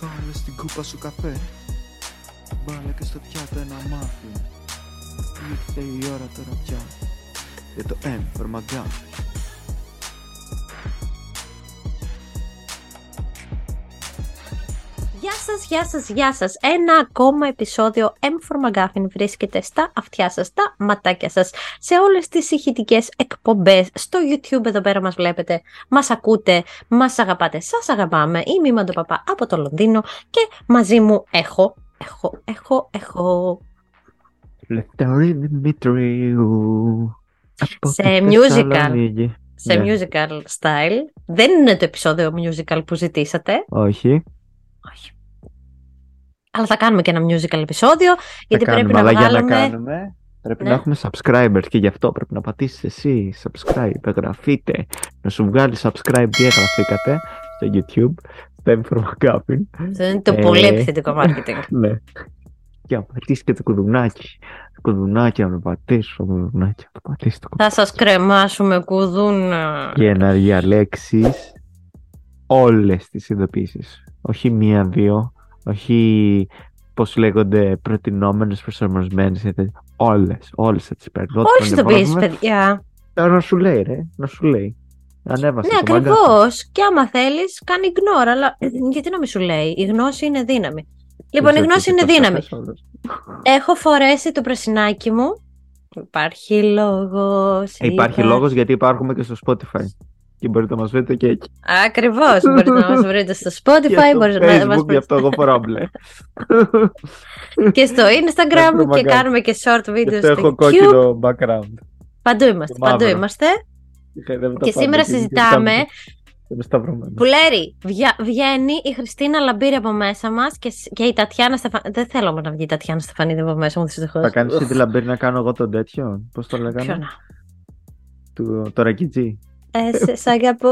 Βάλε στην κούπα σου καφέ. Βάλε και στο πιάτο ένα μάφι Ήρθε η ώρα τώρα πια. Για το M for McGuffin Γεια σας, γεια σας, γεια σας. Ένα ακόμα επεισόδιο M for McGuffin βρίσκεται στα αυτιά σας, στα ματάκια σας, σε όλες τις ηχητικές εκπομπές. Στο YouTube εδώ πέρα μας βλέπετε, μας ακούτε, μας αγαπάτε, σας αγαπάμε. Είμαι η Μαντοπαπά από το Λονδίνο και μαζί μου έχω, έχω, έχω, έχω Λευτέρη Δημητρίου από Σε τη musical. Θεσσαλονίκη. σε Ναι. musical style. Δεν είναι το επεισόδιο musical που ζητήσατε. Όχι Όχι. Αλλά θα κάνουμε και ένα musical επεισόδιο, γιατί θα πρέπει κάνουμε, να αλλά για βγάλουμε... να κάνουμε πρέπει Ναι. να έχουμε subscribers και γι' αυτό πρέπει να πατήσεις εσύ subscribe, εγγραφείτε να σου βγάλει subscribe τι εγγραφήκατε στο YouTube στο M for McGuffin Αυτό είναι το Ε, πολύ επιθετικό marketing. Ναι. Και να πατήσεις και το κουδουνάκι. Το κουδουνάκι να το πατήσεις, το κουδουνάκι να το πατήσεις. Το Θα κουδουνάκι. σας κρεμάσουμε κουδούνα. Και να διαλέξεις όλες τις ειδοποιήσει. Όχι μία-δύο, όχι πώς λέγονται προτινόμενες, προσαρμοσμένες. Όλες, όλες θα τις παίρνω. Ό,τι Όλες το το πεις, ανεβάζουμε, παιδιά. Τώρα να σου λέει, ρε. Να σου λέει. Ανέβασε Ναι, το μάγκα. ακριβώς. Και άμα θέλεις, κάνει ignore. Αλλά ε, γιατί να μην σου λέει, η γνώση είναι δύναμη. Λοιπόν, η Δεν γνώση ξέρω είναι τι θα δύναμη. πες όλες. Έχω φορέσει το πρασινάκι μου. Υπάρχει λόγος. Υπάρχει λόγος γιατί υπάρχουμε και στο Spotify. Και μπορείτε να μας βρείτε και εκεί. Ακριβώς. Μπορείτε να μας βρείτε στο Και Spotify, στο μπορείτε να μας Facebook, γι' αυτό εγώ φοράω μπλε. και στο Instagram Έχω και μαγκάκι. κάνουμε και short Γι' videos αυτό έχω στο YouTube. κόκκινο background. Παντού είμαστε. και Παντού μαύρο. είμαστε. Χαϊδεύω τα Και πάντα σήμερα και συζητάμε Είμαι σταυρωμένο. που λέει βγα- βγαίνει η Χριστίνα Λαμπύρη από μέσα μας και, σ- και η Τατιάνα Στεφανίδη. Δεν θέλω όμως να βγει η Τατιάνα Στεφανίδη από μέσα μου, δυστυχώς. Θα κάνεις τη λαμπέρι να κάνω εγώ τον τέτοιο. Πώς το Ποιο λέγανε; να. Του, το ρακιτζί. Ε, σ' αγαπώ,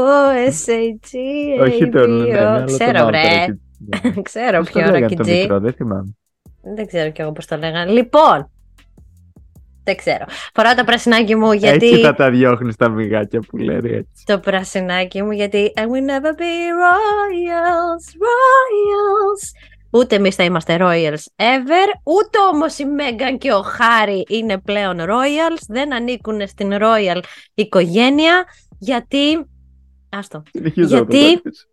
SAG. Όχι το λένε, αλλά το Ξέρω, μαύρο βρε. ρακιτζί. Ξέρω Πώς το ποιο λέγανε το ρακιτζί. μικρό, δεν θυμάμαι. Δεν ξέρω κι εγώ πώς το λέγανε. Λοιπόν. Δεν ξέρω. Φοράω το πρασινάκι μου γιατί. Έτσι θα τα διώχνεις τα μυγάκια που λέει έτσι. Το πρασινάκι μου γιατί. I will never be royals, royals. Ούτε εμείς θα είμαστε royals ever. Ούτε όμως η Μέγαν και ο Χάρη είναι πλέον royals. Δεν ανήκουν στην royal οικογένεια. Γιατί. Άστο. Συνεχίζω να το Γιατί- δάκρυς.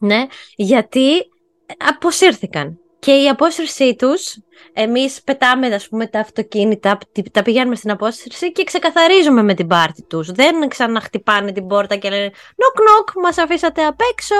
Ναι, γιατί αποσύρθηκαν. Και η απόσυρσή τους, εμείς πετάμε ας πούμε τα αυτοκίνητα, τι- τα πηγαίνουμε στην απόσυρση και ξεκαθαρίζουμε με την πάρτη τους. Δεν ξαναχτυπάνε την πόρτα και λένε «Νοκ νοκ, μας αφήσατε απ' έξω,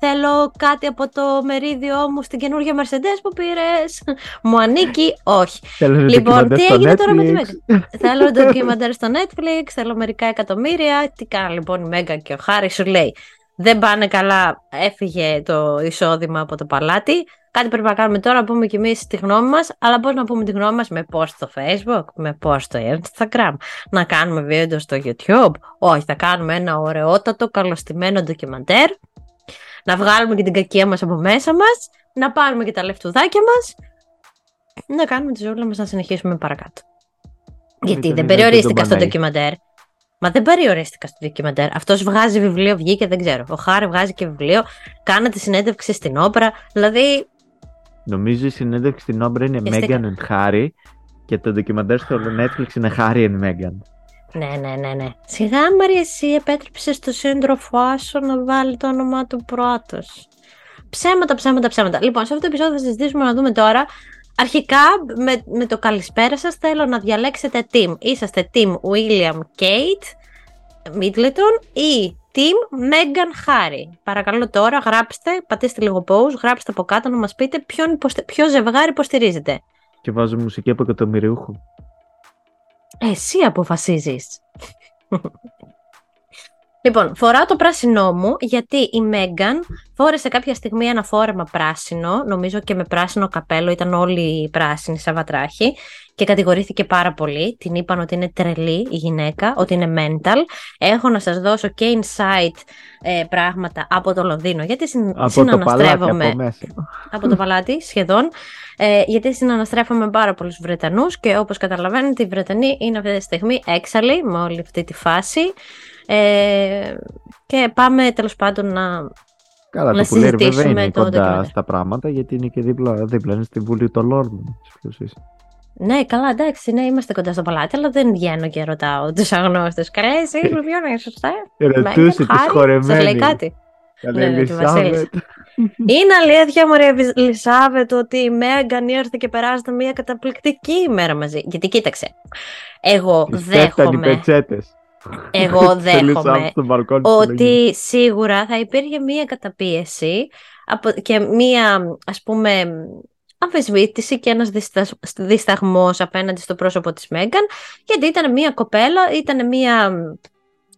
θέλω κάτι από το μερίδιό μου στην καινούργια Mercedes που πήρες, μου ανήκει». Όχι. Θέλετε Λοιπόν, ντοκιμαντέρ τι στο έγινε τώρα με τη Netflix? Μέγαν. θέλω ντοκιμαντέρ στο Netflix, θέλω μερικά εκατομμύρια. Τι κάνει λοιπόν η Μέγαν και ο Χάρης σου λέει. Δεν πάνε καλά, έφυγε το εισόδημα από το παλάτι. Κάτι πρέπει να κάνουμε τώρα, να πούμε κι εμείς τη γνώμη μας. Αλλά πώς να πούμε τη γνώμη μας, με post στο Facebook, με post στο Instagram, να κάνουμε βίντεο στο YouTube. Όχι, θα κάνουμε ένα ωραιότατο, καλωστημένο ντοκιμαντέρ. Να βγάλουμε και την κακία μας από μέσα μας. Να πάρουμε και τα λεφτουδάκια μας. Να κάνουμε τη ζωή μας να συνεχίσουμε παρακάτω. Γιατί τον δεν είδα και περιορίστηκα τον στο Πανάγη. ντοκιμαντέρ. Μα δεν περιορίστηκα στο ντοκιμαντέρ. Αυτός βγάζει βιβλίο, βγήκε, δεν ξέρω. Ο Χάρη βγάζει και βιβλίο. Κάνατε συνέντευξη στην όπερα. Δηλαδή, Νομίζω η συνέντευξη στην Όμπρα είναι Πιαστήκα. Megan and Harry και το ντοκιμαντέρ στο Netflix είναι Harry and Meghan. ναι, ναι, ναι, ναι. Σιγά, Μαρία, εσύ επέτρεψες στο σύντροφό σου να βάλει το όνομά του πρώτος. Ψέματα, ψέματα, ψέματα. Λοιπόν, σε αυτό το επεισόδιο θα συζητήσουμε να δούμε τώρα. Αρχικά, με, με το καλησπέρα σας θέλω να διαλέξετε team. Είσαστε team William Kate Middleton ή team Meghan Harry. Παρακαλώ τώρα γράψτε, πατήστε λίγο pause, γράψτε από κάτω να μας πείτε ποιον, υποστε- ποιο ζευγάρι υποστηρίζετε. Και βάζω μουσική από εκατομμυριούχο. Εσύ αποφασίζεις. Λοιπόν, φοράω το πράσινό μου γιατί η Μέγκαν φόρεσε κάποια στιγμή ένα φόρεμα πράσινο, νομίζω και με πράσινο καπέλο, ήταν όλοι πράσινοι σαν βατράχη και κατηγορήθηκε πάρα πολύ. Την είπαν ότι είναι τρελή η γυναίκα, ότι είναι mental. Έχω να σας δώσω και insight ε, πράγματα από το Λονδίνο, γιατί συν, Από το παλάτι συναναστρέφομαι από μέσα. από το παλάτι σχεδόν, ε, γιατί συναναστρέφουμε πάρα πολλούς Βρετανούς και όπως καταλαβαίνετε οι Βρετανοί είναι αυτή τη στιγμή έξαλλοι με όλη αυτή τη φάση ε, και πάμε τέλος πάντων να Καλά, Να το που λέει βέβαια συζητήσουμε είναι το κοντά ντοκιμαντέρ. στα πράγματα γιατί είναι και δίπλα, δίπλα είναι στη Βουλή των Λόρδων. της Φλουσής. Ναι, καλά, εντάξει, ναι, είμαστε κοντά στο παλάτι, αλλά δεν βγαίνω και ρωτάω τους αγνώστου. Καλά, εσύ, ποιο είναι, σωστά. Ρωτούσε Μέγαν, τη Χάρη, σας λέει χορεμένη. κάτι. Καλή Ναι, ναι, τη Βασίλισσα. Ελισάβετ. Είναι αλήθεια, Μωρία Λισάβετ, ότι η Μέγαν ήρθε και περάσατε μια καταπληκτική ημέρα μαζί. Γιατί κοίταξε, εγώ Τις πέφτανε οι δέχομαι, πετσέτες. Εγώ Της Ελισάβετ δέχομαι στο μπαλκόνι της Λογής. ότι σίγουρα θα υπήρχε μία καταπίεση από- και μία ας πούμε αμφισβήτηση και ένας διστας- δισταγμός απέναντι στο πρόσωπο της Μέγκαν γιατί ήταν μία κοπέλα, ήταν μία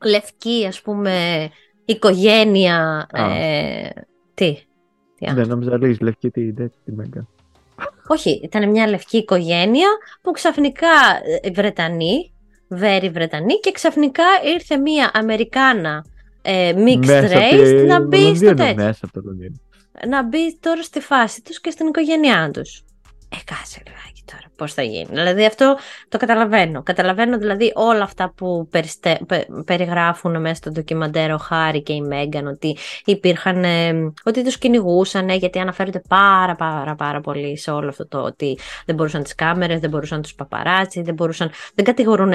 λευκή ας πούμε οικογένεια Α. ε, τι, τι άλλο; Δεν νόμιζα λέγεις λευκή τη, της, τη Μέγκα. όχι, ήταν μια λευκή οικογένεια που ξαφνικά ε, Βρετανοί, very Βρετανοί και ξαφνικά ήρθε μια Αμερικάνα ε, mixed Μέσα από race το να μπει στο Λονδίνο, τέτοιο. Μέσα από το Λονδίνο. Να μπει τώρα στη φάση τους και στην οικογένειά τους. Ε, κάτσε λιγάκι τώρα, πώς θα γίνει. Δηλαδή αυτό το καταλαβαίνω. Καταλαβαίνω δηλαδή όλα αυτά που περιστε... πε- περιγράφουν μέσα στο ντοκιμαντέρ ο Χάρη και η Μέγκαν ότι υπήρχαν, ε, ότι τους κυνηγούσαν γιατί αναφέρονται πάρα πάρα πάρα πολύ σε όλο αυτό το ότι δεν μπορούσαν τις κάμερες, δεν μπορούσαν τους παπαράτσις, δεν μπορούσαν, δεν κατηγορούν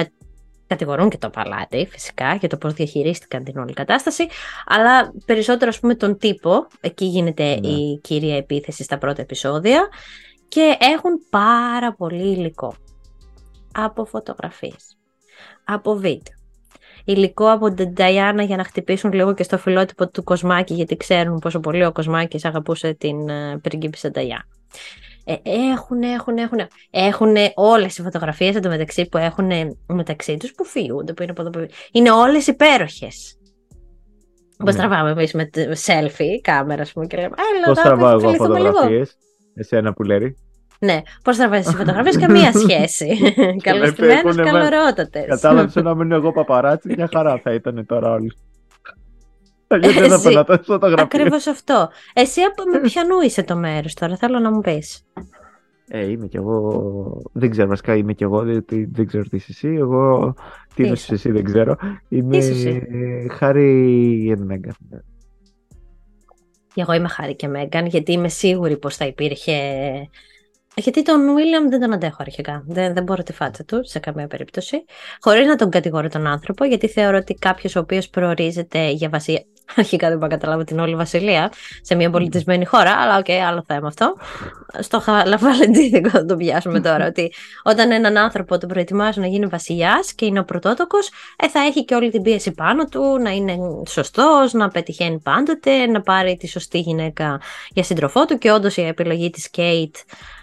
Κατηγορούν και το παλάτι φυσικά για το πώς διαχειρίστηκαν την όλη κατάσταση αλλά περισσότερο ας πούμε τον τύπο. Εκεί γίνεται Ναι. η κύρια επίθεση στα πρώτα επεισόδια και έχουν πάρα πολύ υλικό. Από φωτογραφίες. Από βίντεο. Υλικό από την Νταϊάννα για να χτυπήσουν λίγο και στο φιλότυπο του Κοσμάκη γιατί ξέρουν πόσο πολύ ο Κοσμάκης αγαπούσε την ε, πριγκίπισσα Νταϊάννα ε, έχουν, έχουν, έχουν. Έχουν όλες οι φωτογραφίες εντωμεταξύ που έχουν μεταξύ τους που φύγονται, που είναι από εδώ που... Είναι όλες υπέροχες. Πώς Ναι. τραβάμε εμείς με τε- selfie, κάμερα, ας πούμε, και λέμε, έλα, Πώς να τραβάω εγώ φιληθούμε λίγο». φωτογραφίες. Εσένα που λέει. Ναι, πώς τραβάς τις φωτογραφίες, καμία σχέση. Καλωστημένες, έχουνε βάλει- καλορότατες. Κατάλαβες να μείνω εγώ παπαράτσι, μια χαρά θα ήταν τώρα όλοι. Γιατί δεν θα Εσύ. πένατα τις φωτογραφίες. Ακριβώς αυτό. Εσύ από με ποιανού είσαι το μέρος τώρα, θέλω να μου πεις. Ε, είμαι κι εγώ. Δεν ξέρω, βασικά είμαι κι εγώ, διότι δεν ξέρω τι είσαι εσύ. Εγώ τι Τι είσαι είσαι; εσύ, δεν ξέρω. Είμαι είσαι εσύ; Χάρη Μέγκα. Και εγώ είμαι Χάρη και Μέγκαν, γιατί είμαι σίγουρη πως θα υπήρχε... Γιατί τον Βίλιαμ δεν τον αντέχω αρχικά. Δεν, δεν μπορώ τη φάτσα του σε καμία περίπτωση. Χωρίς να τον κατηγορώ τον άνθρωπο, γιατί θεωρώ ότι κάποιος ο οποίος προορίζεται για βασιλεία... Αρχικά δεν μπορώ να καταλάβω την όλη βασιλεία σε μια πολιτισμένη χώρα, αλλά οκ, άλλο θέμα αυτό. Στο χαλαβαλεντίδικο θα το πιάσουμε τώρα. ότι όταν έναν άνθρωπο τον προετοιμάζουν να γίνει βασιλιάς και είναι ο πρωτότοκος, ε, θα έχει και όλη την πίεση πάνω του, να είναι σωστός, να πετυχαίνει πάντοτε, να πάρει τη σωστή γυναίκα για σύντροφό του. Και όντως η επιλογή της Κέιτ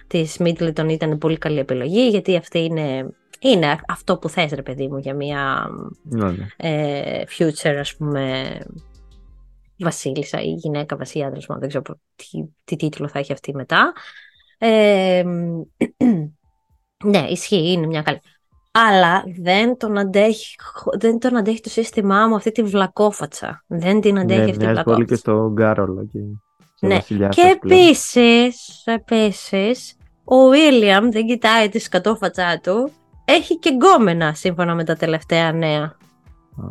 της Μίτλετον ήταν πολύ καλή επιλογή, γιατί αυτή είναι, είναι αυτό που θες ρε παιδί μου για μια Ναι, ναι. ε, future ας πούμε βασίλισσα ή γυναίκα βασιλιά τέλος πάντων, δεν ξέρω τι, τι τίτλο θα έχει αυτή μετά ε, ναι ισχύει είναι μια καλή αλλά δεν τον αντέχει, δεν τον αντέχει το σύστημά μου αυτή τη βλακόφατσα. Δεν την αντέχει Ναι, αυτή τη μοιάζει πολύ και βλακόφατσα. στο Γκάρολο και στο Ναι. βασιλιάς Και σας πλέον. επίσης, επίσης, ο Βίλιαμ δεν κοιτάει τη σκατόφατσά του. Έχει και γκόμενα σύμφωνα με τα τελευταία νέα. Α,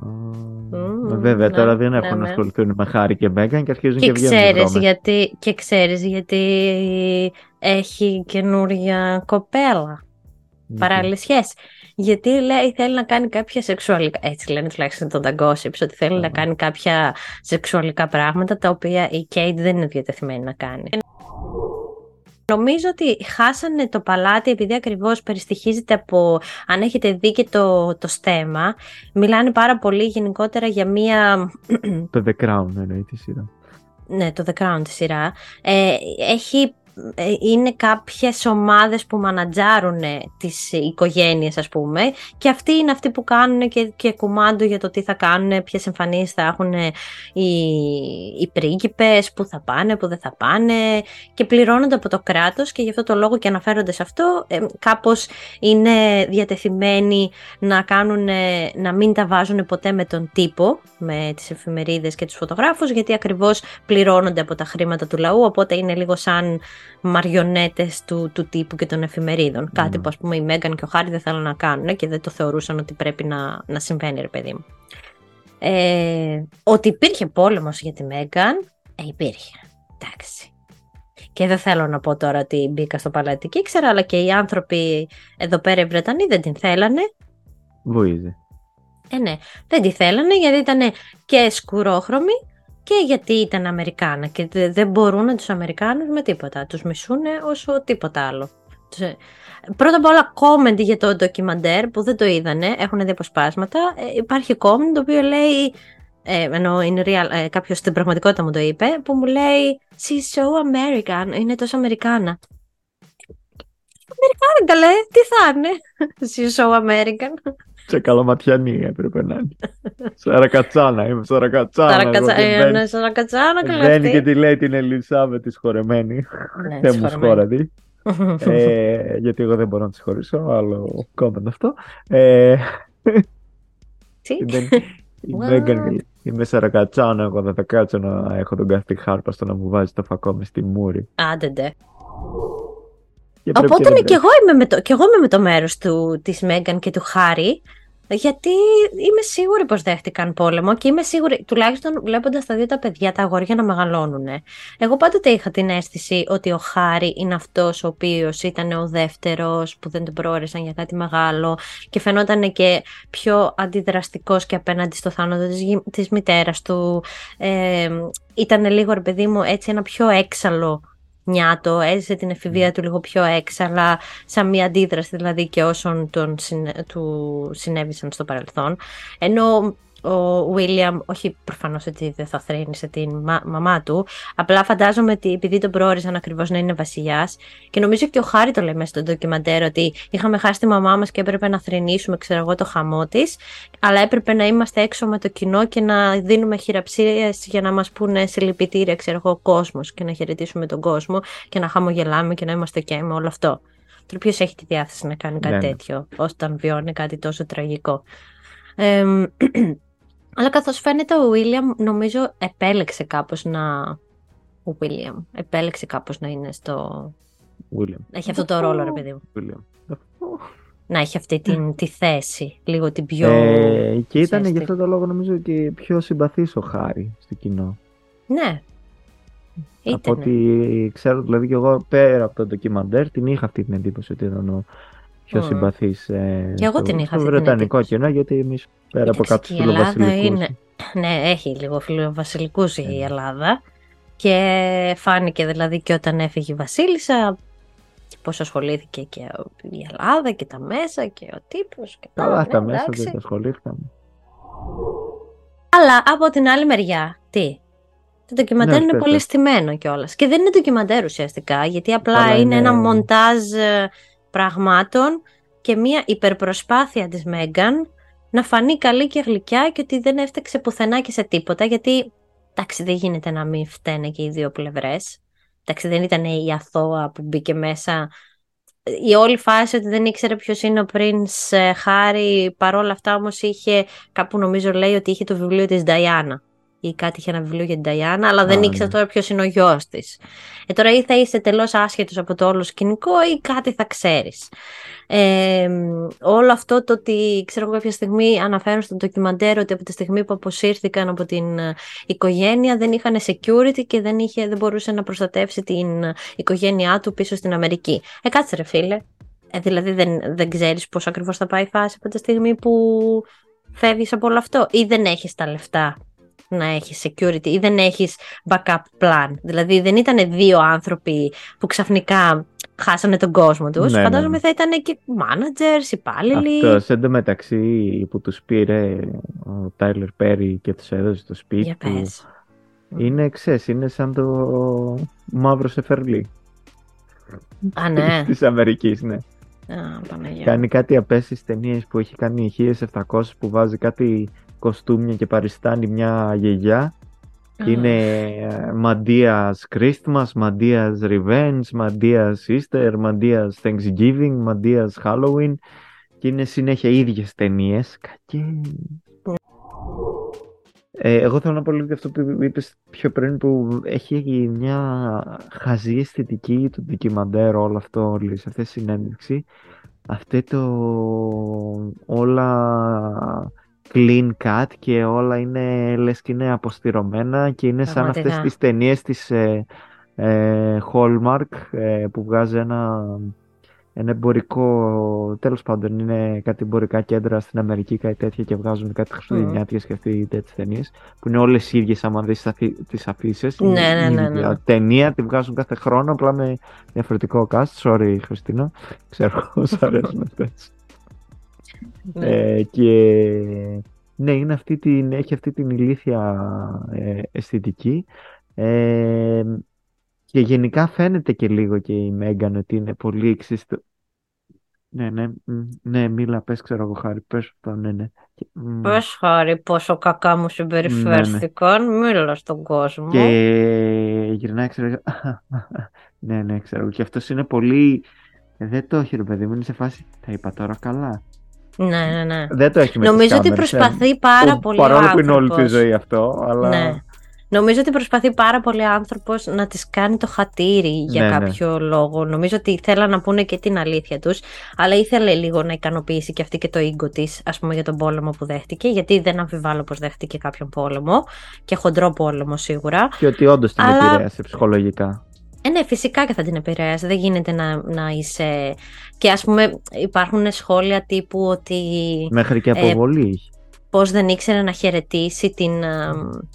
Μμμ, Βέβαια, ναι, τώρα δεν ναι, έχουν να ναι. ασχοληθούν με Χάρη και Μέγαν και αρχίζουν Και και βγαίνουν ξέρεις, δρόμες. γιατί, και ξέρεις γιατί έχει καινούρια κοπέλα. Γιατί- Παράλληλη σχέση. Γιατί λέει θέλει να κάνει κάποια σεξουαλικά. Έτσι λένε τουλάχιστον τον Gossips, ότι θέλει να Α. κάνει κάποια σεξουαλικά πράγματα τα οποία η Kate δεν είναι διατεθειμένη να κάνει. Νομίζω ότι χάσανε το παλάτι επειδή ακριβώς περιστοιχίζεται από, αν έχετε δει και το, το στέμα, μιλάνε πάρα πολύ γενικότερα για μία Το The Crown εννοεί τη σειρά. ναι, το The Crown τη σειρά, ε, έχει, ε, είναι κάποιες ομάδες που μανατζάρουν τις οικογένειες ας πούμε και αυτοί είναι αυτοί που κάνουν και, και κουμάντο για το τι θα κάνουν, ποιες εμφανίσεις θα έχουν οι, οι πρίγκιπες, που θα πάνε, που δεν θα πάνε και πληρώνονται από το κράτος και γι' αυτό το λόγο και αναφέρονται σε αυτό. Ε, κάπως είναι διατεθειμένοι να, κάνουν, να μην τα βάζουν ποτέ με τον τύπο, με τις εφημερίδες και τους φωτογράφους γιατί ακριβώς πληρώνονται από τα χρήματα του λαού, οπότε είναι λίγο σαν μαριονέτες του, του τύπου και των εφημερίδων. Κάτι Ναι. που ας πούμε η Μέγαν και ο Χάρη δεν θέλουν να κάνουν και δεν το θεωρούσαν ότι πρέπει να, να συμβαίνει ρε παιδί μου. Ε, ότι υπήρχε πόλεμος για τη Μέγαν Ε, υπήρχε. Εντάξει. Και δεν θέλω να πω τώρα ότι μπήκα στο παλάτι και ήξερα, αλλά και οι άνθρωποι εδώ πέρα οι Βρετανοί δεν την θέλανε. Βοήθησε. Ε, ναι, δεν τη θέλανε γιατί ήταν και σκουρόχρωμη και γιατί ήταν Αμερικάνα και δεν μπορούν τους Αμερικάνους με τίποτα. Τους μισούνε όσο τίποτα άλλο. Ε, πρώτα απ' όλα, comment για το ντοκιμαντέρ που δεν το είδανε, έχουν δει αποσπάσματα. Ε, υπάρχει comment το οποίο λέει, ε, ενώ είναι real, ε, κάποιος στην πραγματικότητα μου το είπε, που μου λέει She's so American, είναι τόσο Αμερικάνα. Αμερικάνα καλέ, τι θα είναι; She's so American. Σε καλαματιανή έπρεπε να είναι. Σαρακατσάνα, είμαι σαρακατσάνα. Σαρακατσα... Ε, ναι, σαρακατσάνα καλά Βγαίνει και τη λέει την Ελισάβε τη σχορεμένη. Ναι, Δεν τη μου σχορεμένη. σχόρατη. ε, γιατί εγώ δεν μπορώ να τη χωρίσω, άλλο κόμμα αυτό. Ε, Τι; δεν- η What? Μέγαν είμαι σαρακατσάνα, εγώ δεν θα κάτσω να έχω τον καθή χάρπα στο να μου βάζει το φακό μες στη μούρη. Άντε ντε. Και πρέπει Οπότε να ναι, τρέχει. και εγώ είμαι με το, και εγώ είμαι με το μέρος του, της Μέγαν και του Χάρη, γιατί είμαι σίγουρη πως δέχτηκαν πόλεμο και είμαι σίγουρη, τουλάχιστον βλέποντας τα δύο τα παιδιά, τα αγόρια να μεγαλώνουν. Εγώ πάντοτε είχα την αίσθηση ότι ο Χάρη είναι αυτός ο οποίος ήταν ο δεύτερος που δεν τον προώρησαν για κάτι μεγάλο και φαινόταν και πιο αντιδραστικός και απέναντι στο θάνατο της, γη- της μητέρας του. Ε, ήταν λίγο, ρε παιδί μου, έτσι ένα πιο έξαλλο νιάτο, έζησε την εφηβεία του λίγο πιο έξαλα, σαν μια αντίδραση δηλαδή και όσων τον συνε- του συνέβησαν στο παρελθόν. Ενώ ο Βίλιαμ, όχι προφανώς ότι δεν θα θρύνησε την μα- μαμά του, απλά φαντάζομαι ότι επειδή τον προόριζαν ακριβώς να είναι βασιλιάς και νομίζω και ο Χάρη το λέει μέσα στο ντοκιμαντέρ ότι είχαμε χάσει τη μαμά μας και έπρεπε να θρυνήσουμε ξέρω εγώ το χαμό της αλλά έπρεπε να είμαστε έξω με το κοινό και να δίνουμε χειραψίες για να μας πούνε συλληπιτήρια, ξέρω εγώ, ο κόσμος και να χαιρετήσουμε τον κόσμο και να χαμογελάμε και να είμαστε ok με όλο αυτό. Τώρα ποιος έχει τη διάθεση να κάνει κάτι Ναι, ναι. τέτοιο όταν βιώνει κάτι τόσο τραγικό. Εμ, αλλά καθώς φαίνεται ο William νομίζω επέλεξε κάπως να... Ο William επέλεξε κάπως να είναι στο... William. να έχει αυτό το ρόλο ρε παιδί μου. William. Να έχει αυτή την, τη θέση, λίγο την πιο... Ε, και ήταν γι' ουσιαστική. αυτό το λόγο νομίζω και πιο συμπαθής ο Χάρη στο κοινό. Ναι. Από Ήτανε. ό,τι ξέρω, δηλαδή και εγώ πέρα από το ντοκιμαντέρ την είχα αυτή την εντύπωση ότι ήταν ο πιο Μμμ. συμπαθής ε, Και εγώ στο, την είχα στο αυτή την βρετανικό εντύπωση. κοινό γιατί εμείς πέρα από Κοίταξε, κάποιους και η Ελλάδα φιλοβασιλικούς είναι- Ναι, έχει λίγο φιλοβασιλικούς η Ε. Ελλάδα και φάνηκε δηλαδή και όταν έφυγε η Βασίλισσα πώς ασχολήθηκε και η Ελλάδα και τα μέσα και ο τύπος και Καλά ναι, αυτά μέσα εντάξει. δεν τα ασχολήθηκαν. Αλλά από την άλλη μεριά, τι; Το ντοκιμαντέρ Ναι, είναι πες, πολύ πες. στημένο κιόλας. Και δεν είναι ντοκιμαντέρ ουσιαστικά, γιατί απλά Καλά, είναι είναι- ένα μοντάζ ε, πραγμάτων και μια υπερπροσπάθεια της Μέγκαν να φανεί καλή και γλυκιά και ότι δεν έφταξε πουθενά και σε τίποτα, γιατί εντάξει δεν γίνεται να μην φταίνε και οι δύο πλευρές. Εντάξει δεν ήταν η αθώα που μπήκε μέσα η όλη φάση ότι δεν ήξερε ποιος είναι ο Prince ε, Χάρη, παρόλα αυτά όμως είχε, κάπου νομίζω λέει ότι είχε το βιβλίο της Νταϊάννα ή κάτι είχε ένα βιβλίο για την Νταϊάννα, αλλά δεν Α, ήξερε ναι. τώρα ποιος είναι ο γιος της. Ε, τώρα ή θα είσαι τελώς άσχετος από το όλο σκηνικό ή κάτι θα ξέρεις. Ε, όλο αυτό το ότι ξέρω εγώ κάποια στιγμή αναφέρουν στο ντοκιμαντέρ ότι από τη στιγμή που αποσύρθηκαν από την ε, οικογένεια δεν είχαν security και δεν, είχε, δεν μπορούσε να προστατεύσει την ε, οικογένειά του πίσω στην Αμερική. Ε, κάτσε ρε φίλε. Ε, δηλαδή δεν, δεν ξέρεις πώς ακριβώς θα πάει η φάση από τη στιγμή που φεύγεις από όλο αυτό ή δεν έχεις τα λεφτά να έχεις security ή δεν έχεις backup plan. Δηλαδή δεν ήταν δύο άνθρωποι που ξαφνικά χάσανε τον κόσμο τους. Ναι, ναι, Φαντάζομαι ναι. θα ήταν και managers, υπάλληλοι. Αυτός εντωμεταξύ που τους πήρε ο Τάιλερ Πέρι και τους έδωσε το σπίτι Για του πες. είναι ξέρεις, είναι σαν το μαύρο σεφερλί Α, ναι. της Αμερικής, ναι. Α, Παναγία. Κάνει κάτι απέσεις ταινίες που έχει κάνει 1700 που βάζει κάτι κοστούμια και παριστάνει μια γιαγιά. Α, Είναι ε, Μαντίας Christmas, Μαντίας Revenge, Μαντίας Easter, Μαντίας Thanksgiving, Μαντίας Halloween και είναι συνέχεια ίδιες ταινίες. Κακέ. Ε, εγώ θέλω να πω λίγο και αυτό που είπες πιο πριν που έχει μια χαζή αισθητική του ντοκιμαντέρ όλο αυτό όλη σε αυτή τη συνέντευξη. Αυτό το όλα clean cut και όλα είναι λες και είναι αποστηρωμένα και είναι σαν αυτές Πραγματικά. τις ταινίες της ε, ε, Hallmark ε, που βγάζει ένα, ένα εμπορικό, τέλος πάντων είναι κάτι εμπορικά κέντρα στην Αμερική κάτι τέτοια και βγάζουν κάτι χριστουγεννιάτικες και αυτοί τέτοιες ταινίες που είναι όλες οι ίδιες άμα δεις τις αφι- τις αφήσεις. Ναι, Είναι ναι, η ναι, ίδια ναι. Ταινία τη βγάζουν κάθε χρόνο απλά με διαφορετικό cast. Sorry Χριστίνα, ξέρω πώς αρέσουν αυτές. Ναι. Ε, και ναι, είναι αυτή την, έχει αυτή την ηλίθια ε, αισθητική. Ε, και γενικά φαίνεται και λίγο και η Μέγκαν ότι είναι πολύ εξιστο... Ναι, ναι, μ, ναι, μίλα, πες, ξέρω εγώ, Χάρη, πες αυτό, ναι, ναι. Και, μ, Πες χάρη πόσο κακά μου συμπεριφέρθηκαν, μίλα στον κόσμο. και γυρνάει, ξέρω εγώ, ναι, ναι, ξέρω εγώ. Και αυτός είναι πολύ... ε, Δεν το έχει, ρε παιδί μου, είναι σε φάση, τα είπα τώρα καλά. Ναι, ναι, ναι. Δεν το έχει με τις Νομίζω ότι κάμερες, ε. προσπαθεί πάρα Που πολύ Παρόλο ο που είναι όλη τη άνθρωπος. ζωή αυτό, αλλά... Ναι. Νομίζω ότι προσπαθεί πάρα πολύ άνθρωπος να τις κάνει το χατήρι για Ναι, ναι. κάποιο λόγο. Νομίζω ότι θέλαν να πούνε και την αλήθεια τους, αλλά ήθελε λίγο να ικανοποιήσει και αυτή και το ίγκο της, ας πούμε, για τον πόλεμο που δέχτηκε, γιατί δεν αμφιβάλλω πως δέχτηκε κάποιον πόλεμο και χοντρό πόλεμο σίγουρα. Και ότι όντως την Αλλά- επηρέασε ψυχολογικά. Ε, ναι, φυσικά και θα την επηρέασε. Δεν γίνεται να, να είσαι... Και ας πούμε υπάρχουν σχόλια τύπου ότι Μέχρι και Ε, αποβολή είχε. πώς δεν ήξερε να χαιρετήσει την... ε,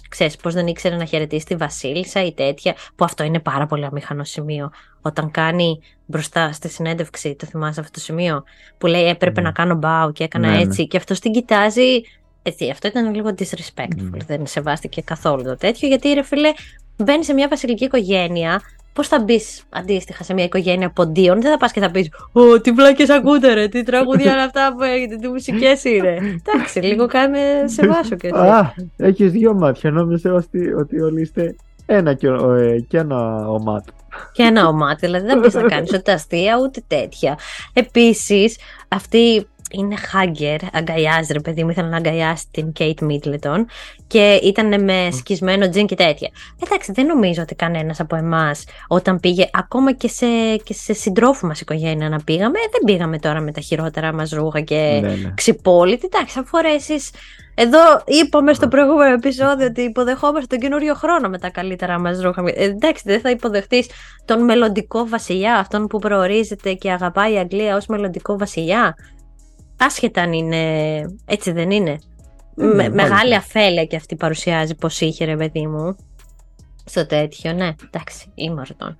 ξέρεις, πώς δεν ήξερε να χαιρετήσει τη Βασίλισσα ή τέτοια, που αυτό είναι πάρα πολύ αμήχανο σημείο. Όταν κάνει μπροστά στη συνέντευξη, το θυμάσαι αυτό το σημείο, που λέει έπρεπε Ναι. να κάνω μπάου και έκανα Ναι, ναι. έτσι και αυτός την κοιτάζει... Έτσι, αυτό ήταν λίγο disrespectful, Ναι. δεν σεβάστηκε καθόλου το τέτοιο, γιατί ρε φίλε, μπαίνει σε μια βασιλική οικογένεια, Πώς θα μπεις αντίστοιχα σε μια οικογένεια ποντίων, δεν θα πας και θα πεις Ω, τι βλάκες ακούτε, ρε, τι τραγούδια είναι αυτά που έχετε, τι μουσικές είναι. Εντάξει, λίγο κάνε σεβάσου και εσύ. Α, έχεις δύο μάτια. Νόμιζα ότι, ότι όλοι είστε ένα και, ο- ε, και ένα ομάτ. και ένα ομάτι, δηλαδή δεν μπορεί να κάνεις ούτε αστεία ούτε τέτοια. Επίσης, αυτή είναι χάγκερ, αγκαλιάζει ρε παιδί μου, ήθελε να αγκαλιάσει την Kate Middleton και ήταν με σκισμένο τζιν και τέτοια. Εντάξει, δεν νομίζω ότι κανένας από εμάς όταν πήγε, ακόμα και σε, και σε συντρόφου μας οικογένεια να πήγαμε, ε, δεν πήγαμε τώρα με τα χειρότερα μας ρούχα και ναι, ναι. ξυπόλυτη. Εντάξει, θα φορέσει. Εδώ είπαμε στο προηγούμενο επεισόδιο ότι υποδεχόμαστε τον καινούριο χρόνο με τα καλύτερα μας ρούχα. Ε, εντάξει, δεν θα υποδεχτείς τον μελλοντικό βασιλιά, αυτόν που προορίζεται και αγαπάει η Αγγλία ως μελλοντικό βασιλιά. Άσχετα αν είναι. Έτσι δεν είναι. Ναι, Με- μάλιστα. μεγάλη αφέλεια και αυτή παρουσιάζει πώ είχε, ρε παιδί μου. Στο τέτοιο, ναι. Εντάξει, ήμαρτον.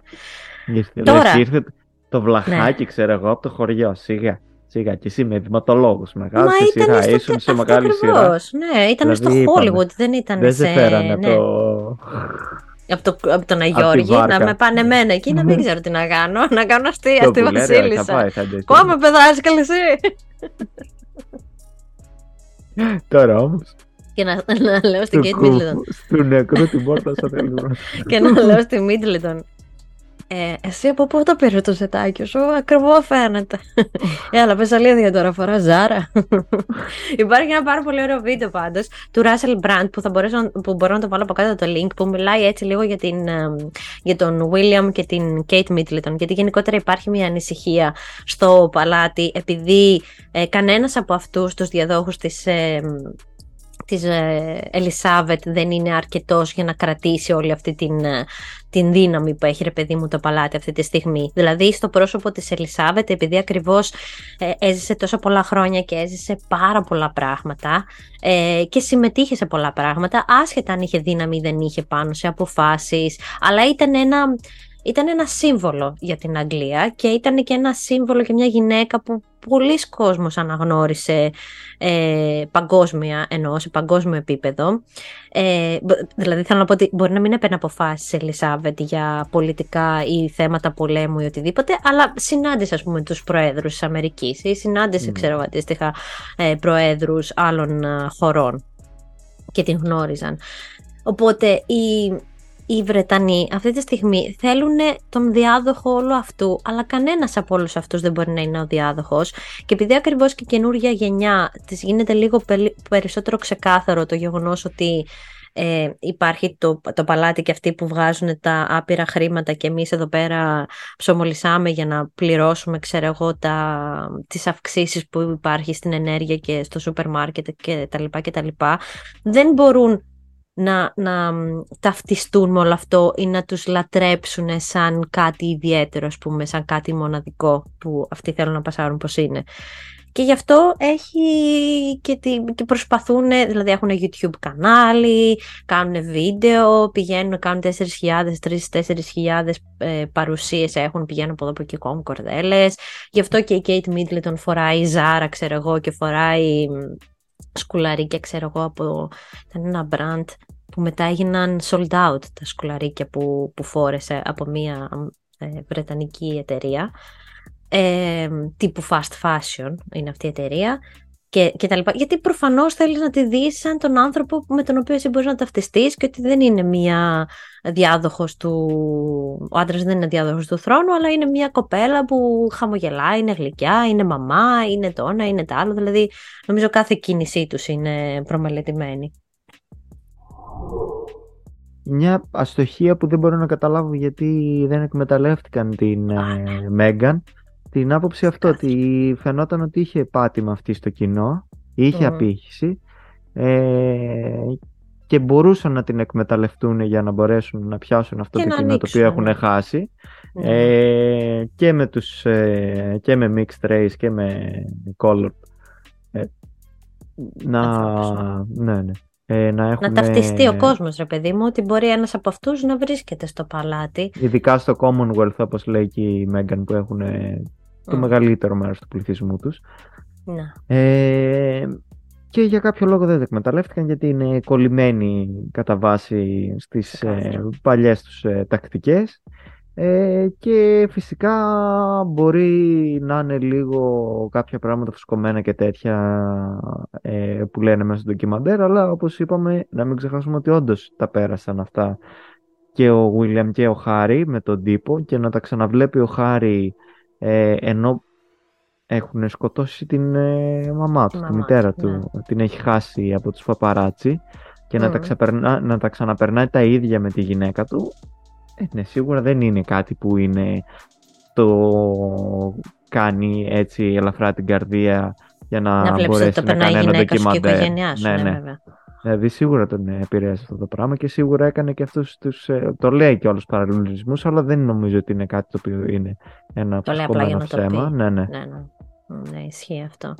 Ήρθε, Τώρα- λες, ήρθε το βλαχάκι, ξέρω εγώ, από το χωριό. Σιγά. Σιγά. Και εσύ με βηματολόγο μεγάλο. Μα Σε ήταν σειρά. στο Ήσουν τε- σε αυτό μεγάλη σειρά. ακριβώς. Ναι, ήταν Δηλαδή, στο είπαμε, Hollywood, δεν ήταν Δεν σε... σε φέρανε ναι. το. Από, το, από τον τη Αγιώργη να βάρκα. με πάνε εμένα εκεί να μην ξέρω τι να κάνω. Να κάνω αστεία το στη πουλέρι, Θα Βασίλισσα. πάει, θα αντέξει. Κόμε παιδάσκαλε εσύ. Τώρα όμως. και να, να λέω στην Kate Middleton. Στου νεκρού την πόρτα στο τέλος. και να λέω στη Middleton. Ε, εσύ από πού το πήρε το σετάκι σου, ακριβό φαίνεται. Ε, αλλά πες αλήθεια τώρα, φορά ζάρα. Υπάρχει ένα πάρα πολύ ωραίο βίντεο πάντως του Russell Brand που, θα μπορέσω, που μπορώ να το βάλω από κάτω το link που μιλάει έτσι λίγο για, την, ε, για τον William και την Kate Middleton γιατί γενικότερα υπάρχει μια ανησυχία στο παλάτι επειδή ε, κανένας από αυτούς τους διαδόχους της, ε, της ε, Ελισάβετ δεν είναι αρκετός για να κρατήσει όλη αυτή την, ε, την δύναμη που έχει ρε παιδί μου το παλάτι αυτή τη στιγμή. Δηλαδή στο πρόσωπο της Ελισάβετ επειδή ακριβώς ε, έζησε τόσα πολλά χρόνια και έζησε πάρα πολλά πράγματα ε, και συμμετείχε σε πολλά πράγματα άσχετα αν είχε δύναμη ή δεν είχε πάνω σε αποφάσεις αλλά ήταν ένα, ήταν ένα σύμβολο για την Αγγλία και ήταν και ένα σύμβολο και μια γυναίκα που πολλοί κόσμος αναγνώρισε ε, παγκόσμια εννοώ σε παγκόσμιο επίπεδο ε, μπο- δηλαδή θέλω να πω ότι μπορεί να μην έπαιρνε αποφάσεις η Ελισάβετ για πολιτικά ή θέματα πολέμου ή οτιδήποτε αλλά συνάντησε ας πούμε τους προέδρους της Αμερικής ή συνάντησε Ναι. ξέρω εγώ, αντίστοιχα ε, προέδρους άλλων ε, χωρών και την γνώριζαν οπότε οι, οι Βρετανοί αυτή τη στιγμή θέλουν τον διάδοχο όλου αυτού, αλλά κανένας από όλους αυτούς δεν μπορεί να είναι ο διάδοχος. Και επειδή ακριβώς και η καινούργια γενιά της γίνεται λίγο πελι- περισσότερο ξεκάθαρο το γεγονός ότι ε, υπάρχει το, το παλάτι και αυτοί που βγάζουν τα άπειρα χρήματα και εμείς εδώ πέρα ψωμολισάμε για να πληρώσουμε, ξέρω εγώ, τα, τις αυξήσεις που υπάρχει στην ενέργεια και στο σούπερ μάρκετ και τα λοιπά και τα λοιπά. Δεν μπορούν να, να ταυτιστούν με όλο αυτό ή να τους λατρέψουν σαν κάτι ιδιαίτερο, ας πούμε, σαν κάτι μοναδικό που αυτοί θέλουν να πασάρουν πως είναι. Και γι' αυτό έχει και, και προσπαθούν, δηλαδή έχουν YouTube κανάλι, κάνουν βίντεο, πηγαίνουν, κάνουν 4.000, 3-4.000 ε, παρουσίες έχουν, πηγαίνουν από εδώ από εκεί κόμμα κορδέλες. Γι' αυτό και η Kate Middleton φοράει Zara, ξέρω εγώ, και φοράει σκουλαρίκια, ξέρω εγώ, από ήταν ένα brand που μετά έγιναν sold out τα σκουλαρίκια που, που φόρεσε από μια ε, βρετανική εταιρεία ε, τύπου fast fashion είναι αυτή η εταιρεία και, και τα λοιπά. Γιατί προφανώς θέλεις να τη δεις σαν τον άνθρωπο με τον οποίο εσύ μπορείς να ταυτιστείς και ότι δεν είναι μια διάδοχος του... Ο άντρας δεν είναι διάδοχος του θρόνου, αλλά είναι μια κοπέλα που χαμογελάει, είναι γλυκιά, είναι μαμά, είναι το ένα, είναι το άλλο. Δηλαδή, νομίζω κάθε κίνησή τους είναι προμελετημένη. Μια αστοχία που δεν μπορώ να καταλάβω γιατί δεν εκμεταλλεύτηκαν την Μέγαν. Την άποψη αυτό ότι φαινόταν ότι είχε πάτημα αυτή στο κοινό, είχε mm. απήχηση ε, και μπορούσαν να την εκμεταλλευτούν για να μπορέσουν να πιάσουν αυτό το κοινό το οποίο έχουν χάσει. Ε, και, με τους, ε, και με mixed race και με color ε, να, ναι, ναι. Ε, να, έχουμε... να ταυτιστεί ο κόσμος ρε παιδί μου ότι μπορεί ένας από αυτούς να βρίσκεται στο παλάτι ειδικά στο Commonwealth όπως λέει και η Μέγαν που έχουν το μεγαλύτερο μέρος του πληθυσμού τους. Ναι. Ε, και για κάποιο λόγο δεν το εκμεταλλεύτηκαν γιατί είναι κολλημένοι κατά βάση στις ε, παλιές τους ε, τακτικές ε, και φυσικά μπορεί να είναι λίγο κάποια πράγματα φουσκωμένα και τέτοια ε, που λένε μέσα στο ντοκιμαντέρ αλλά όπως είπαμε να μην ξεχάσουμε ότι όντως τα πέρασαν αυτά και ο Βίλιαμ και ο Χάρη με τον τύπο και να τα ξαναβλέπει ο Χάρη ε, ενώ έχουν σκοτώσει την ε, μαμά του, τη μητέρα του. Ναι. Την έχει χάσει από τους παπαράτσι και να, τα ξαπερνά, να τα ξαναπερνάει τα ίδια με τη γυναίκα του. Ε, ναι, σίγουρα δεν είναι κάτι που είναι το κάνει έτσι ελαφρά την καρδία για να, να μπορέσει να κάνει ένα ντοκιμαντέρ. Ναι, ναι. ναι. Δηλαδή σίγουρα τον επηρέασε αυτό το πράγμα και σίγουρα έκανε και αυτούς τους, ε, το λέει και όλους τους παραλληλισμούς, αλλά δεν νομίζω ότι είναι κάτι το οποίο είναι ένα ψυχωμένο ψέμα. Ναι, ναι. Ναι, ναι. ναι, ισχύει αυτό.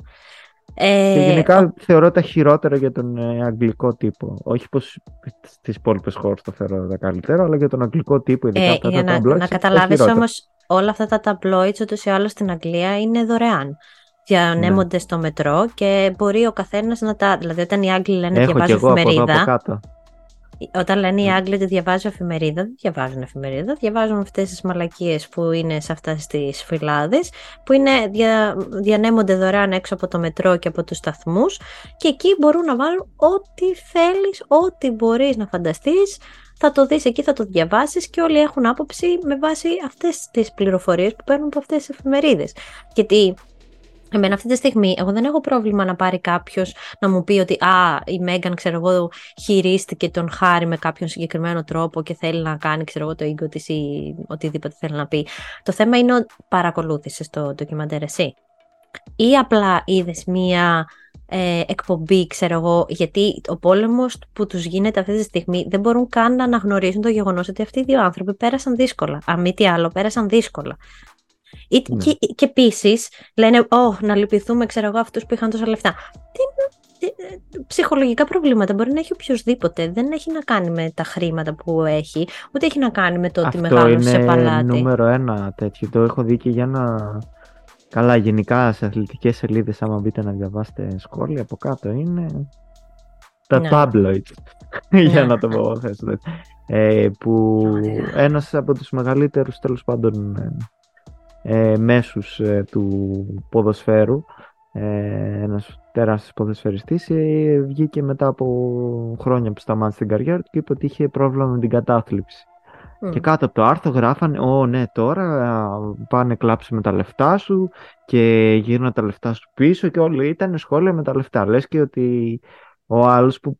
Ε, και γενικά θεωρώ τα χειρότερα για τον ε, αγγλικό τύπο. Όχι πως στις υπόλοιπες χώρες το θεωρώ τα καλύτερα, αλλά για τον αγγλικό τύπο, ειδικά ε, για τα να, να καταλάβεις όμως όλα αυτά τα tabloids ούτως ή άλλως στην Αγγλία είναι δωρεάν διανέμονται ναι. στο μετρό και μπορεί ο καθένας να τα. Δηλαδή, όταν οι Άγγλοι λένε Έχω διαβάζω εγώ εφημερίδα. Από εδώ, από κάτω. Όταν λένε οι ναι. Άγγλοι ότι διαβάζω εφημερίδα, δεν διαβάζουν εφημερίδα, διαβάζουν αυτές τις μαλακίες που είναι σε αυτές τις φυλάδες, που είναι, δια, διανέμονται δωρεάν έξω από το μετρό και από τους σταθμούς και εκεί μπορούν να βάλουν ό,τι θέλεις, ό,τι μπορείς να φανταστείς. Θα το δεις εκεί, θα το διαβάσεις και όλοι έχουν άποψη με βάση αυτές τις πληροφορίες που παίρνουν από αυτές τις εφημερίδες. Γιατί Εμένα αυτή τη στιγμή, εγώ δεν έχω πρόβλημα να πάρει κάποιος να μου πει ότι Α, η Μέγαν, ξέρω εγώ, χειρίστηκε τον Χάρη με κάποιον συγκεκριμένο τρόπο και θέλει να κάνει, ξέρω εγώ, το ego της ή οτιδήποτε θέλει να πει. Το θέμα είναι ότι παρακολούθησε το ντοκιμαντέρ εσύ. Ή απλά είδες μία ε, εκπομπή, ξέρω εγώ, γιατί ο πόλεμος που τους γίνεται αυτή τη στιγμή δεν μπορούν καν να αναγνωρίσουν το γεγονός ότι αυτοί οι δύο άνθρωποι πέρασαν δύσκολα. Αν μη τι άλλο, πέρασαν δύσκολα. Ναι. Και, και επίσης λένε, Ω, να λυπηθούμε, ξέρω εγώ, αυτούς που είχαν τόσα λεφτά. Τι, ε, ψυχολογικά προβλήματα μπορεί να έχει οποιοδήποτε. Δεν έχει να κάνει με τα χρήματα που έχει, ούτε έχει να κάνει με το ότι μεγάλωσε σε παλάτι. Είναι νούμερο ένα τέτοιο. Το έχω δει και για να. Καλά, γενικά σε αθλητικές σελίδες, άμα μπείτε να διαβάσετε σχόλια από κάτω, είναι τα ναι. tabloids, για ναι. να το πω ε, που ένας από τους μεγαλύτερους τέλος πάντων ε, ε, μέσους ε, του ποδοσφαίρου ε, ένας τεράστιος ποδοσφαιριστής ε, βγήκε μετά από χρόνια που σταμάτησε την καριέρα του και είπε ότι είχε πρόβλημα με την κατάθλιψη. Και κάτω από το άρθρο γράφανε «Ω ναι τώρα πάνε κλάψει με τα λεφτά σου και γύρνα τα λεφτά σου πίσω» και όλοι ήταν σχόλια με τα λεφτά. Λες και ότι ο άλλος που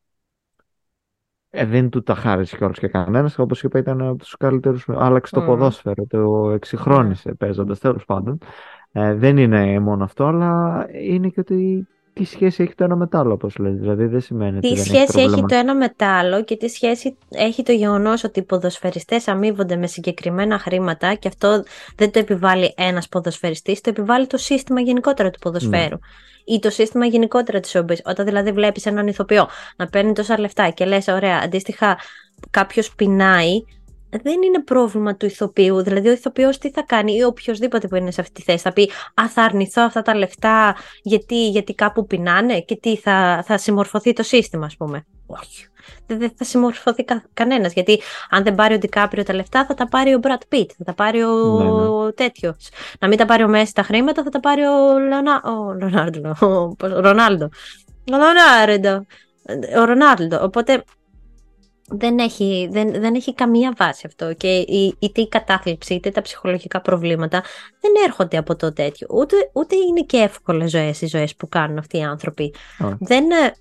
ε, δεν του τα χάρισε κιόλας και κανένας. Όπως είπα, ήταν από τους καλύτερους. Άλλαξε το ποδόσφαιρο, το εξυγχρόνισε mm. παίζοντας τέλος πάντων. Ε, δεν είναι μόνο αυτό, αλλά είναι και ότι τι σχέση έχει το ένα με το άλλο, όπως λέει. Δηλαδή δεν σημαίνει τι ότι σχέση δεν έχει, έχει το ένα με το άλλο και τι σχέση έχει το γεγονός ότι οι ποδοσφαιριστές αμείβονται με συγκεκριμένα χρήματα και αυτό δεν το επιβάλλει ένας ποδοσφαιριστής, το επιβάλλει το σύστημα γενικότερα του ποδοσφαίρου. Ναι. Ή το σύστημα γενικότερα της ομπή. Όταν δηλαδή βλέπεις έναν ηθοποιό να παίρνει τόσα λεφτά και λες, ωραία, αντίστοιχα κάποιος πεινάει, δεν είναι πρόβλημα του ηθοποιού. Δηλαδή, ο ηθοποιός τι θα κάνει, ή οποιοδήποτε που είναι σε αυτή τη θέση, θα πει Α, θα αρνηθώ αυτά τα λεφτά γιατί, γιατί κάπου πεινάνε και τι θα, θα συμμορφωθεί το σύστημα, ας πούμε. Όχι. Δεν θα συμμορφωθεί κα, κανένας. Γιατί αν δεν πάρει ο Ντικάπριο τα λεφτά, θα τα πάρει ο Μπρατ Πιτ, θα τα πάρει ο ναι, ναι. τέτοιος. Να μην τα πάρει ο Μέση τα χρήματα, θα τα πάρει ο, Λεωνά... ο Ρονάλντο. Ο Ρονάλντο. Ο Ρονάλντο. Ο Ρονάλντο. Οπότε δεν έχει, δεν, δεν έχει καμία βάση αυτό και η, είτε η κατάθλιψη είτε τα ψυχολογικά προβλήματα δεν έρχονται από το τέτοιο. Ούτε, ούτε είναι και εύκολες ζωές οι ζωές που κάνουν αυτοί οι άνθρωποι. Δεν ε,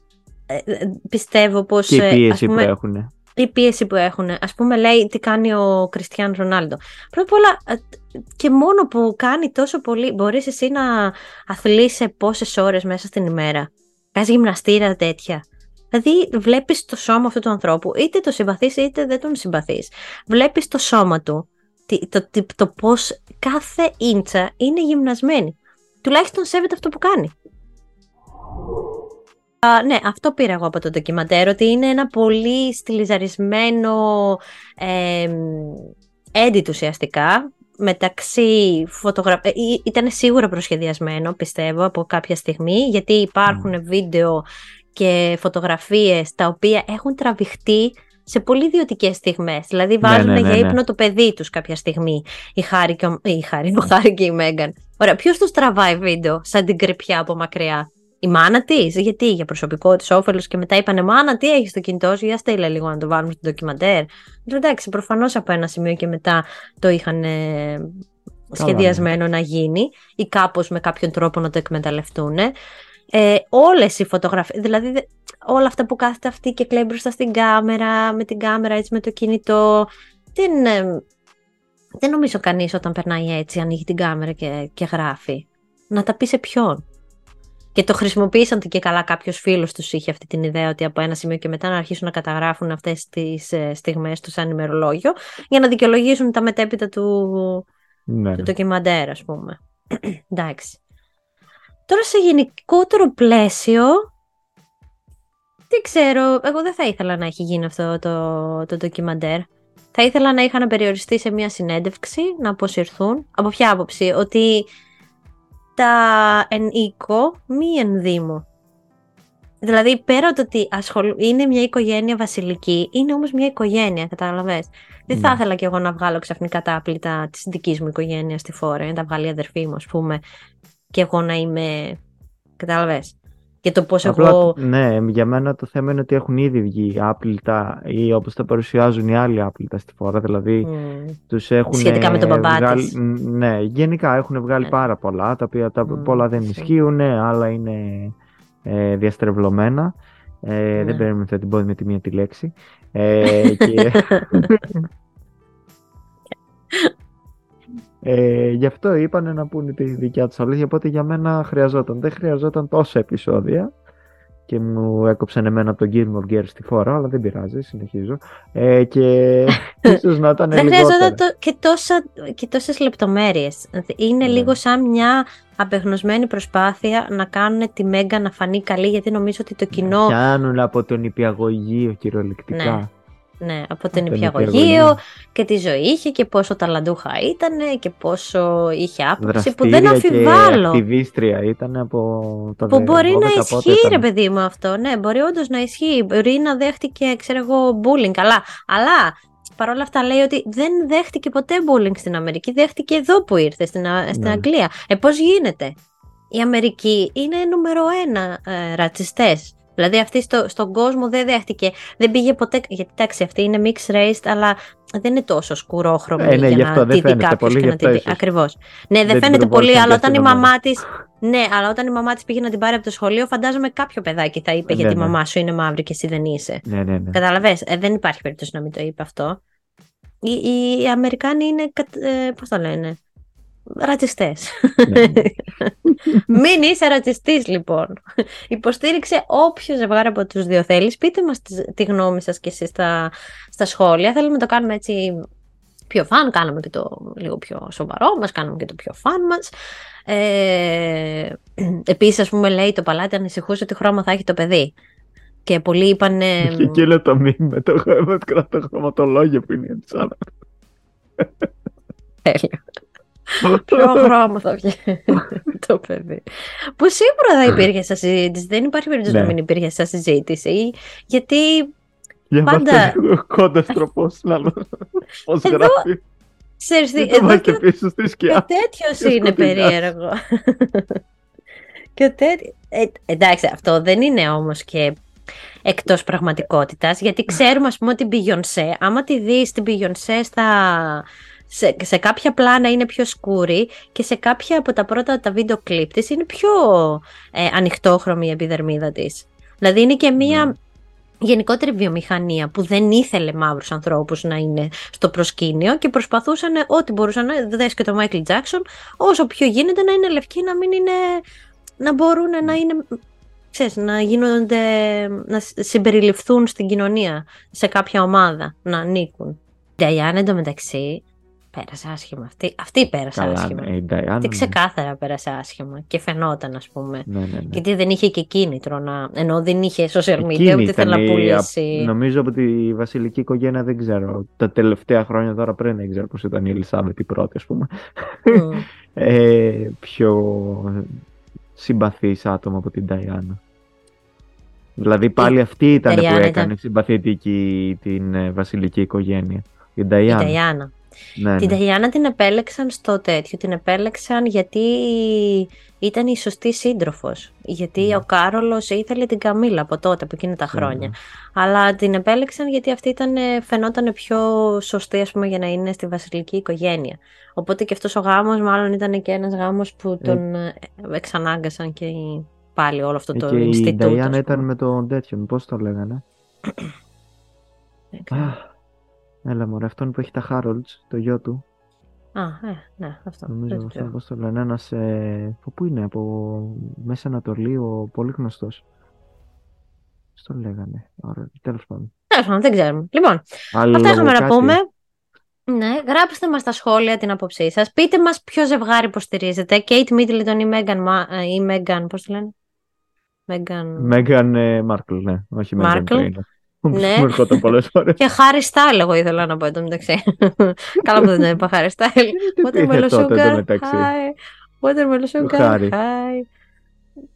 ε, πιστεύω πως... Και η ε, πίεση πούμε, που έχουν. Η πίεση που έχουν. Ας πούμε λέει τι κάνει ο Κριστιαν Ρονάλντο. Πρώτα απ' όλα και μόνο που κάνει τόσο πολύ μπορείς εσύ να αθλείσαι πόσες ώρες μέσα στην ημέρα. Κάνεις γυμναστήρα τέτοια. Δηλαδή βλέπεις το σώμα αυτού του ανθρώπου, είτε το συμπαθείς είτε δεν τον συμπαθείς. Βλέπεις το σώμα του, το, το, το πώς κάθε ίντσα είναι γυμνασμένη. Τουλάχιστον σέβεται αυτό που κάνει. Α, ναι, αυτό πήρα εγώ από το ντοκιματέρ, ότι είναι ένα πολύ στυλιζαρισμένο ε, edit ουσιαστικά, μεταξύ φωτογραφ... Ε, ήταν σίγουρα προσχεδιασμένο, πιστεύω, από κάποια στιγμή, γιατί υπάρχουν βίντεο και φωτογραφίες τα οποία έχουν τραβηχτεί σε πολύ ιδιωτικές στιγμές. Δηλαδή ναι, βάζουν ναι, ναι, για ύπνο το παιδί τους κάποια στιγμή η Χάρη και, ο... η Χάρη, ο Χάρη και η Μέγαν. Ωραία, ποιος τους τραβάει βίντεο σαν την κρυπιά από μακριά; Η μάνα της, γιατί για προσωπικό της όφελος και μετά είπανε Μάνα, τι έχεις στο κινητό σου, για στείλε λίγο να το βάλουμε στο ντοκιμαντέρ. Εντάξει, προφανώς από ένα σημείο και μετά το είχαν σχεδιασμένο να γίνει ή κάπως με κάποιον τρόπο να το εκμεταλλευτούν ε, όλες οι φωτογραφίες, δηλαδή όλα αυτά που κάθεται αυτή και κλαίει μπροστά στην κάμερα, με την κάμερα έτσι με το κινητό, δεν, ε, δεν νομίζω κανείς όταν περνάει έτσι ανοίγει την κάμερα και, και γράφει. Να τα πει σε ποιον. Και το χρησιμοποίησαν και καλά κάποιος φίλος τους είχε αυτή την ιδέα ότι από ένα σημείο και μετά να αρχίσουν να καταγράφουν αυτές τις ε, στιγμές τους σαν ημερολόγιο για να δικαιολογήσουν τα μετέπειτα του, ναι. του ντοκιμαντέρ, ας πούμε. Εντάξει. Τώρα σε γενικότερο πλαίσιο, δεν ξέρω, εγώ δεν θα ήθελα να έχει γίνει αυτό το, το ντοκιμαντέρ. Θα ήθελα να είχαν περιοριστεί σε μια συνέντευξη, να αποσυρθούν. Από ποια άποψη, ότι τα εν οίκο μη εν δήμο. Δηλαδή, πέρα από το ότι ασχολ... είναι μια οικογένεια βασιλική, είναι όμως μια οικογένεια, κατάλαβες. Δεν θα ναι. ήθελα κι εγώ να βγάλω ξαφνικά τα άπλυτα της δικής μου οικογένειας στη φόρα, να τα βγάλει η αδερφή μου, ας πούμε, και εγώ να είμαι. Κατάλαβες; Και το πώς εγώ. Ναι, για μένα το θέμα είναι ότι έχουν ήδη βγει άπλυτα ή όπως τα παρουσιάζουν οι άλλοι άπλυτα στη φορά. Δηλαδή mm. τους έχουν. Σχετικά με τον μπαμπά βγάλει... Ναι, γενικά έχουν βγάλει ναι. πάρα πολλά. Τα οποία τα mm. πολλά δεν ισχύουν, άλλα είναι ε, διαστρεβλωμένα. Ε, Δεν παίρνουμε την πω με τη μία τη λέξη. Ε, και... Ε, γι' αυτό είπαν να πούνε τη δικιά τους αλήθεια. Οπότε για μένα χρειαζόταν. Δεν χρειαζόταν τόσα επεισόδια και μου έκοψαν εμένα από τον Game of Gears στη φορά, αλλά δεν πειράζει, συνεχίζω. Ε, και ίσως να ήταν Δεν χρειαζόταν το, και, τόσα, και τόσες λεπτομέρειες. Είναι ναι. λίγο σαν μια απεγνωσμένη προσπάθεια να κάνουν τη Μέγκα να φανεί καλή, γιατί νομίζω ότι το κοινό... Πιάνουν από τον υπηαγωγείο κυριολεκτικά. Ναι. Ναι, από την υπηαγωγείο και τη ζωή είχε και πόσο ταλαντούχα ήταν και πόσο είχε άποψη που δεν αμφιβάλλω. Και ακτιβίστρια ήταν από το Που μπορεί να ισχύει ρε παιδί μου αυτό, ναι, μπορεί όντως να ισχύει. Μπορεί να δέχτηκε, ξέρω εγώ, bullying, καλά. Αλλά παρόλα αυτά λέει ότι δεν δέχτηκε ποτέ bullying στην Αμερική, δέχτηκε εδώ που ήρθε, στην, στην ναι. Αγγλία. Ε, πώς γίνεται; Η Αμερική είναι νούμερο ένα ε, ρατσιστές. Δηλαδή αυτή στο, στον κόσμο δεν δέχτηκε, δεν πήγε ποτέ, γιατί εντάξει αυτή είναι mixed race, αλλά δεν είναι τόσο σκουρόχρωμη ε, ναι, για να τη δει κάποιος και να τη δει. Ακριβώς. Ναι, δεν, δεν φαίνεται πολύ, αλλά όταν η μαμά τη. Ναι, αλλά όταν η μαμά της πήγε να την πάρει από το σχολείο, φαντάζομαι κάποιο παιδάκι θα είπε Ναι, γιατί η ναι. μαμά σου είναι μαύρη και εσύ δεν είσαι. Ναι, ναι, ναι. Καταλαβες, ε, δεν υπάρχει περίπτωση να μην το είπε αυτό. Οι, οι Αμερικάνοι είναι, κατ- ε, πώς το λένε, ρατσιστές. Ναι. Μην είσαι ρατσιστής λοιπόν. Υποστήριξε όποιο ζευγάρι από τους δύο θέλεις. Πείτε μας τη, τη γνώμη σας και εσείς στα, στα σχόλια. Θέλουμε να το κάνουμε έτσι πιο φαν. Κάναμε και το λίγο πιο σοβαρό μας. Κάναμε και το πιο φαν μας. Ε, επίσης, ας πούμε, λέει το παλάτι ανησυχούσε τι χρώμα θα έχει το παιδί. Και πολλοί είπαν. Και εκείνο το μήνυμα με το, με το, το χρωματολόγιο που είναι η Αντσάνα. Τέλειο. Ποιο χρώμα θα βγει το παιδί. Που σίγουρα θα υπήρχε στα συζήτηση. Δεν υπάρχει περίπτωση Ναι. να μην υπήρχε στα συζήτηση. Γιατί Για Πάντα. πάντα. Κόντας τροπός να Πώς Εδώ- γράφει. ξέρεις τι, Δεν το εδώ πάει και και πίσω στη Και σκιά. τέτοιος Και είναι σκοτεινιάς. περίεργο. και τέτοιο. Ε, εντάξει, αυτό δεν είναι όμως και εκτός πραγματικότητας, γιατί ξέρουμε ας πούμε ότι την Beyoncé, άμα τη δεις την Beyoncé στα... Σε, σε κάποια πλάνα είναι πιο σκούρη και σε κάποια από τα πρώτα τα βίντεο κλιπ της είναι πιο ε, ανοιχτόχρωμη η επιδερμίδα της. Δηλαδή είναι και μία Ναι. γενικότερη βιομηχανία που δεν ήθελε μαύρους ανθρώπους να είναι στο προσκήνιο και προσπαθούσαν ό,τι μπορούσαν να δες και το Michael Jackson όσο πιο γίνεται να είναι λευκοί να μην είναι να μπορούν να είναι ξέρεις, να γίνονται να συμπεριληφθούν στην κοινωνία σε κάποια ομάδα να ανήκουν. Η Diana εντωμεταξύ πέρασε άσχημα αυτή, αυτή πέρασε Καλά, άσχημα ναι, η Diana, αυτή ναι. ξεκάθαρα πέρασε άσχημα και φαινόταν ας πούμε Ναι, ναι, ναι. γιατί δεν είχε και κίνητρο να. ενώ δεν είχε social media, Εκείνη ούτε ήθελε ήταν να η- πουλήσει. Νομίζω από τη βασιλική οικογένεια δεν ξέρω. Τα τελευταία χρόνια τώρα πριν δεν ξέρω πώς ήταν η Ελισάβετ η πρώτη, ας πούμε. Μμ. Ε, πιο συμπαθής άτομο από την Diana. Δηλαδή πάλι αυτή ήταν που Diana έκανε ήταν- συμπαθητική την ε, βασιλική οικογένεια. Η Η Diana. Νταϊάννα. Ναι, Την ναι. Νταϊάννα την επέλεξαν στο τέτοιο. Την επέλεξαν γιατί ήταν η σωστή σύντροφος. Γιατί Ναι. ο Κάρολος ήθελε την Καμίλα από τότε, από εκείνα τα χρόνια. Ναι. Αλλά την επέλεξαν γιατί αυτή ήταν, φαινόταν πιο σωστή, ας πούμε, για να είναι στη βασιλική οικογένεια. Οπότε και αυτός ο γάμος μάλλον ήταν και ένας γάμος που τον ε, εξανάγκασαν και οι- πάλι όλο αυτό Ε, το και η Ινστιτούτο. ας Diana πούμε. ήταν με τον τέτοιον, πώς το λέγανε; Δεν ξέρω. Αχ, Έλα μωρέ, αυτόν που έχει τα Harolds, το γιο του. Α, ε, ναι, αυτό. Νομίζω δεν το αυτό, ξέρω. πώς το λένε, ένας, ε, από πού είναι, από Μέση Ανατολή, ο πολύ γνωστός. Πώς το λέγανε, ωραία, τέλος πάντων. Τέλος πάντων, δεν ξέρουμε. Λοιπόν, Άλλο αυτά είχαμε να κάτι; πούμε. Ναι, γράψτε μας στα σχόλια την άποψή σας. Πείτε μας ποιο ζευγάρι υποστηρίζετε. Kate Middleton ή Meghan, Ma- ε, ή Meghan πώς τη λένε; Meghan... Μέγαν ε, Μάρκλ, ναι, όχι Μέγαν Markle. Trainor. Ναι. Μου έρχονταν πολλές φορές. Και Harry Style εγώ ήθελα να πω εντωμεταξύ. Καλά που δεν το είπα Harry Style. Τι Watermelon πήγε τότε sugar, εντωμεταξύ. hi. Watermelon sugar, Χάρη. hi.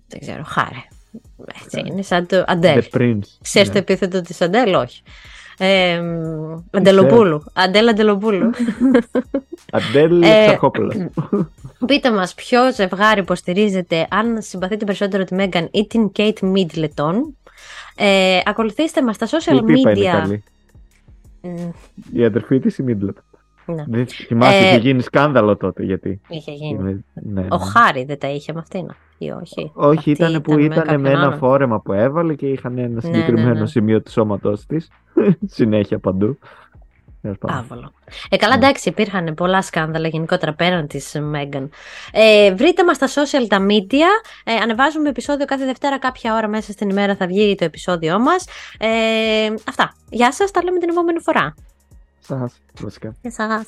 Δεν ξέρω, Χάρη. Έτσι είναι, σαν το The Αντέλ. Prince. Ξέρεις το ναι. επίθετο της Αντέλ, όχι. Ε, μ, Αντελοπούλου. Αντέλ Αντελοπούλου. Αντέλ Ε, Εξαρχόπουλος. Πείτε μας ποιο ζευγάρι υποστηρίζετε, αν συμπαθείτε περισσότερο τη Μέγαν ή την Kate Middleton. Ε, ακολουθήστε μας στα social Η Πίπα είναι media. καλή. Μ, Η αδερφή της η Μίτλετ. ναι, Δεν θυμάσαι, Ε, είχε γίνει σκάνδαλο τότε γιατί. είχε γίνει. Είναι- ναι, ναι. Ο Χάρη δεν τα είχε με αυτήν ή όχι; Όχι, Αυτή ήταν που με ήταν με κάποιον ένα άλλον. φόρεμα που έβαλε και είχαν ένα ναι, συγκεκριμένο ναι. σημείο του σώματός της. Συνέχεια παντού. Τέλος πάντων. Άβολο. Ε, καλά, Ναι. εντάξει, υπήρχαν πολλά σκάνδαλα γενικότερα πέραν της Μέγαν. Ε, βρείτε μας στα social τα media. Ε, ανεβάζουμε επεισόδιο κάθε Δευτέρα, κάποια ώρα μέσα στην ημέρα θα βγει το επεισόδιό μας. Ε, αυτά. Γεια σας, τα λέμε την επόμενη φορά. Σας, βασικά. Γεια σας.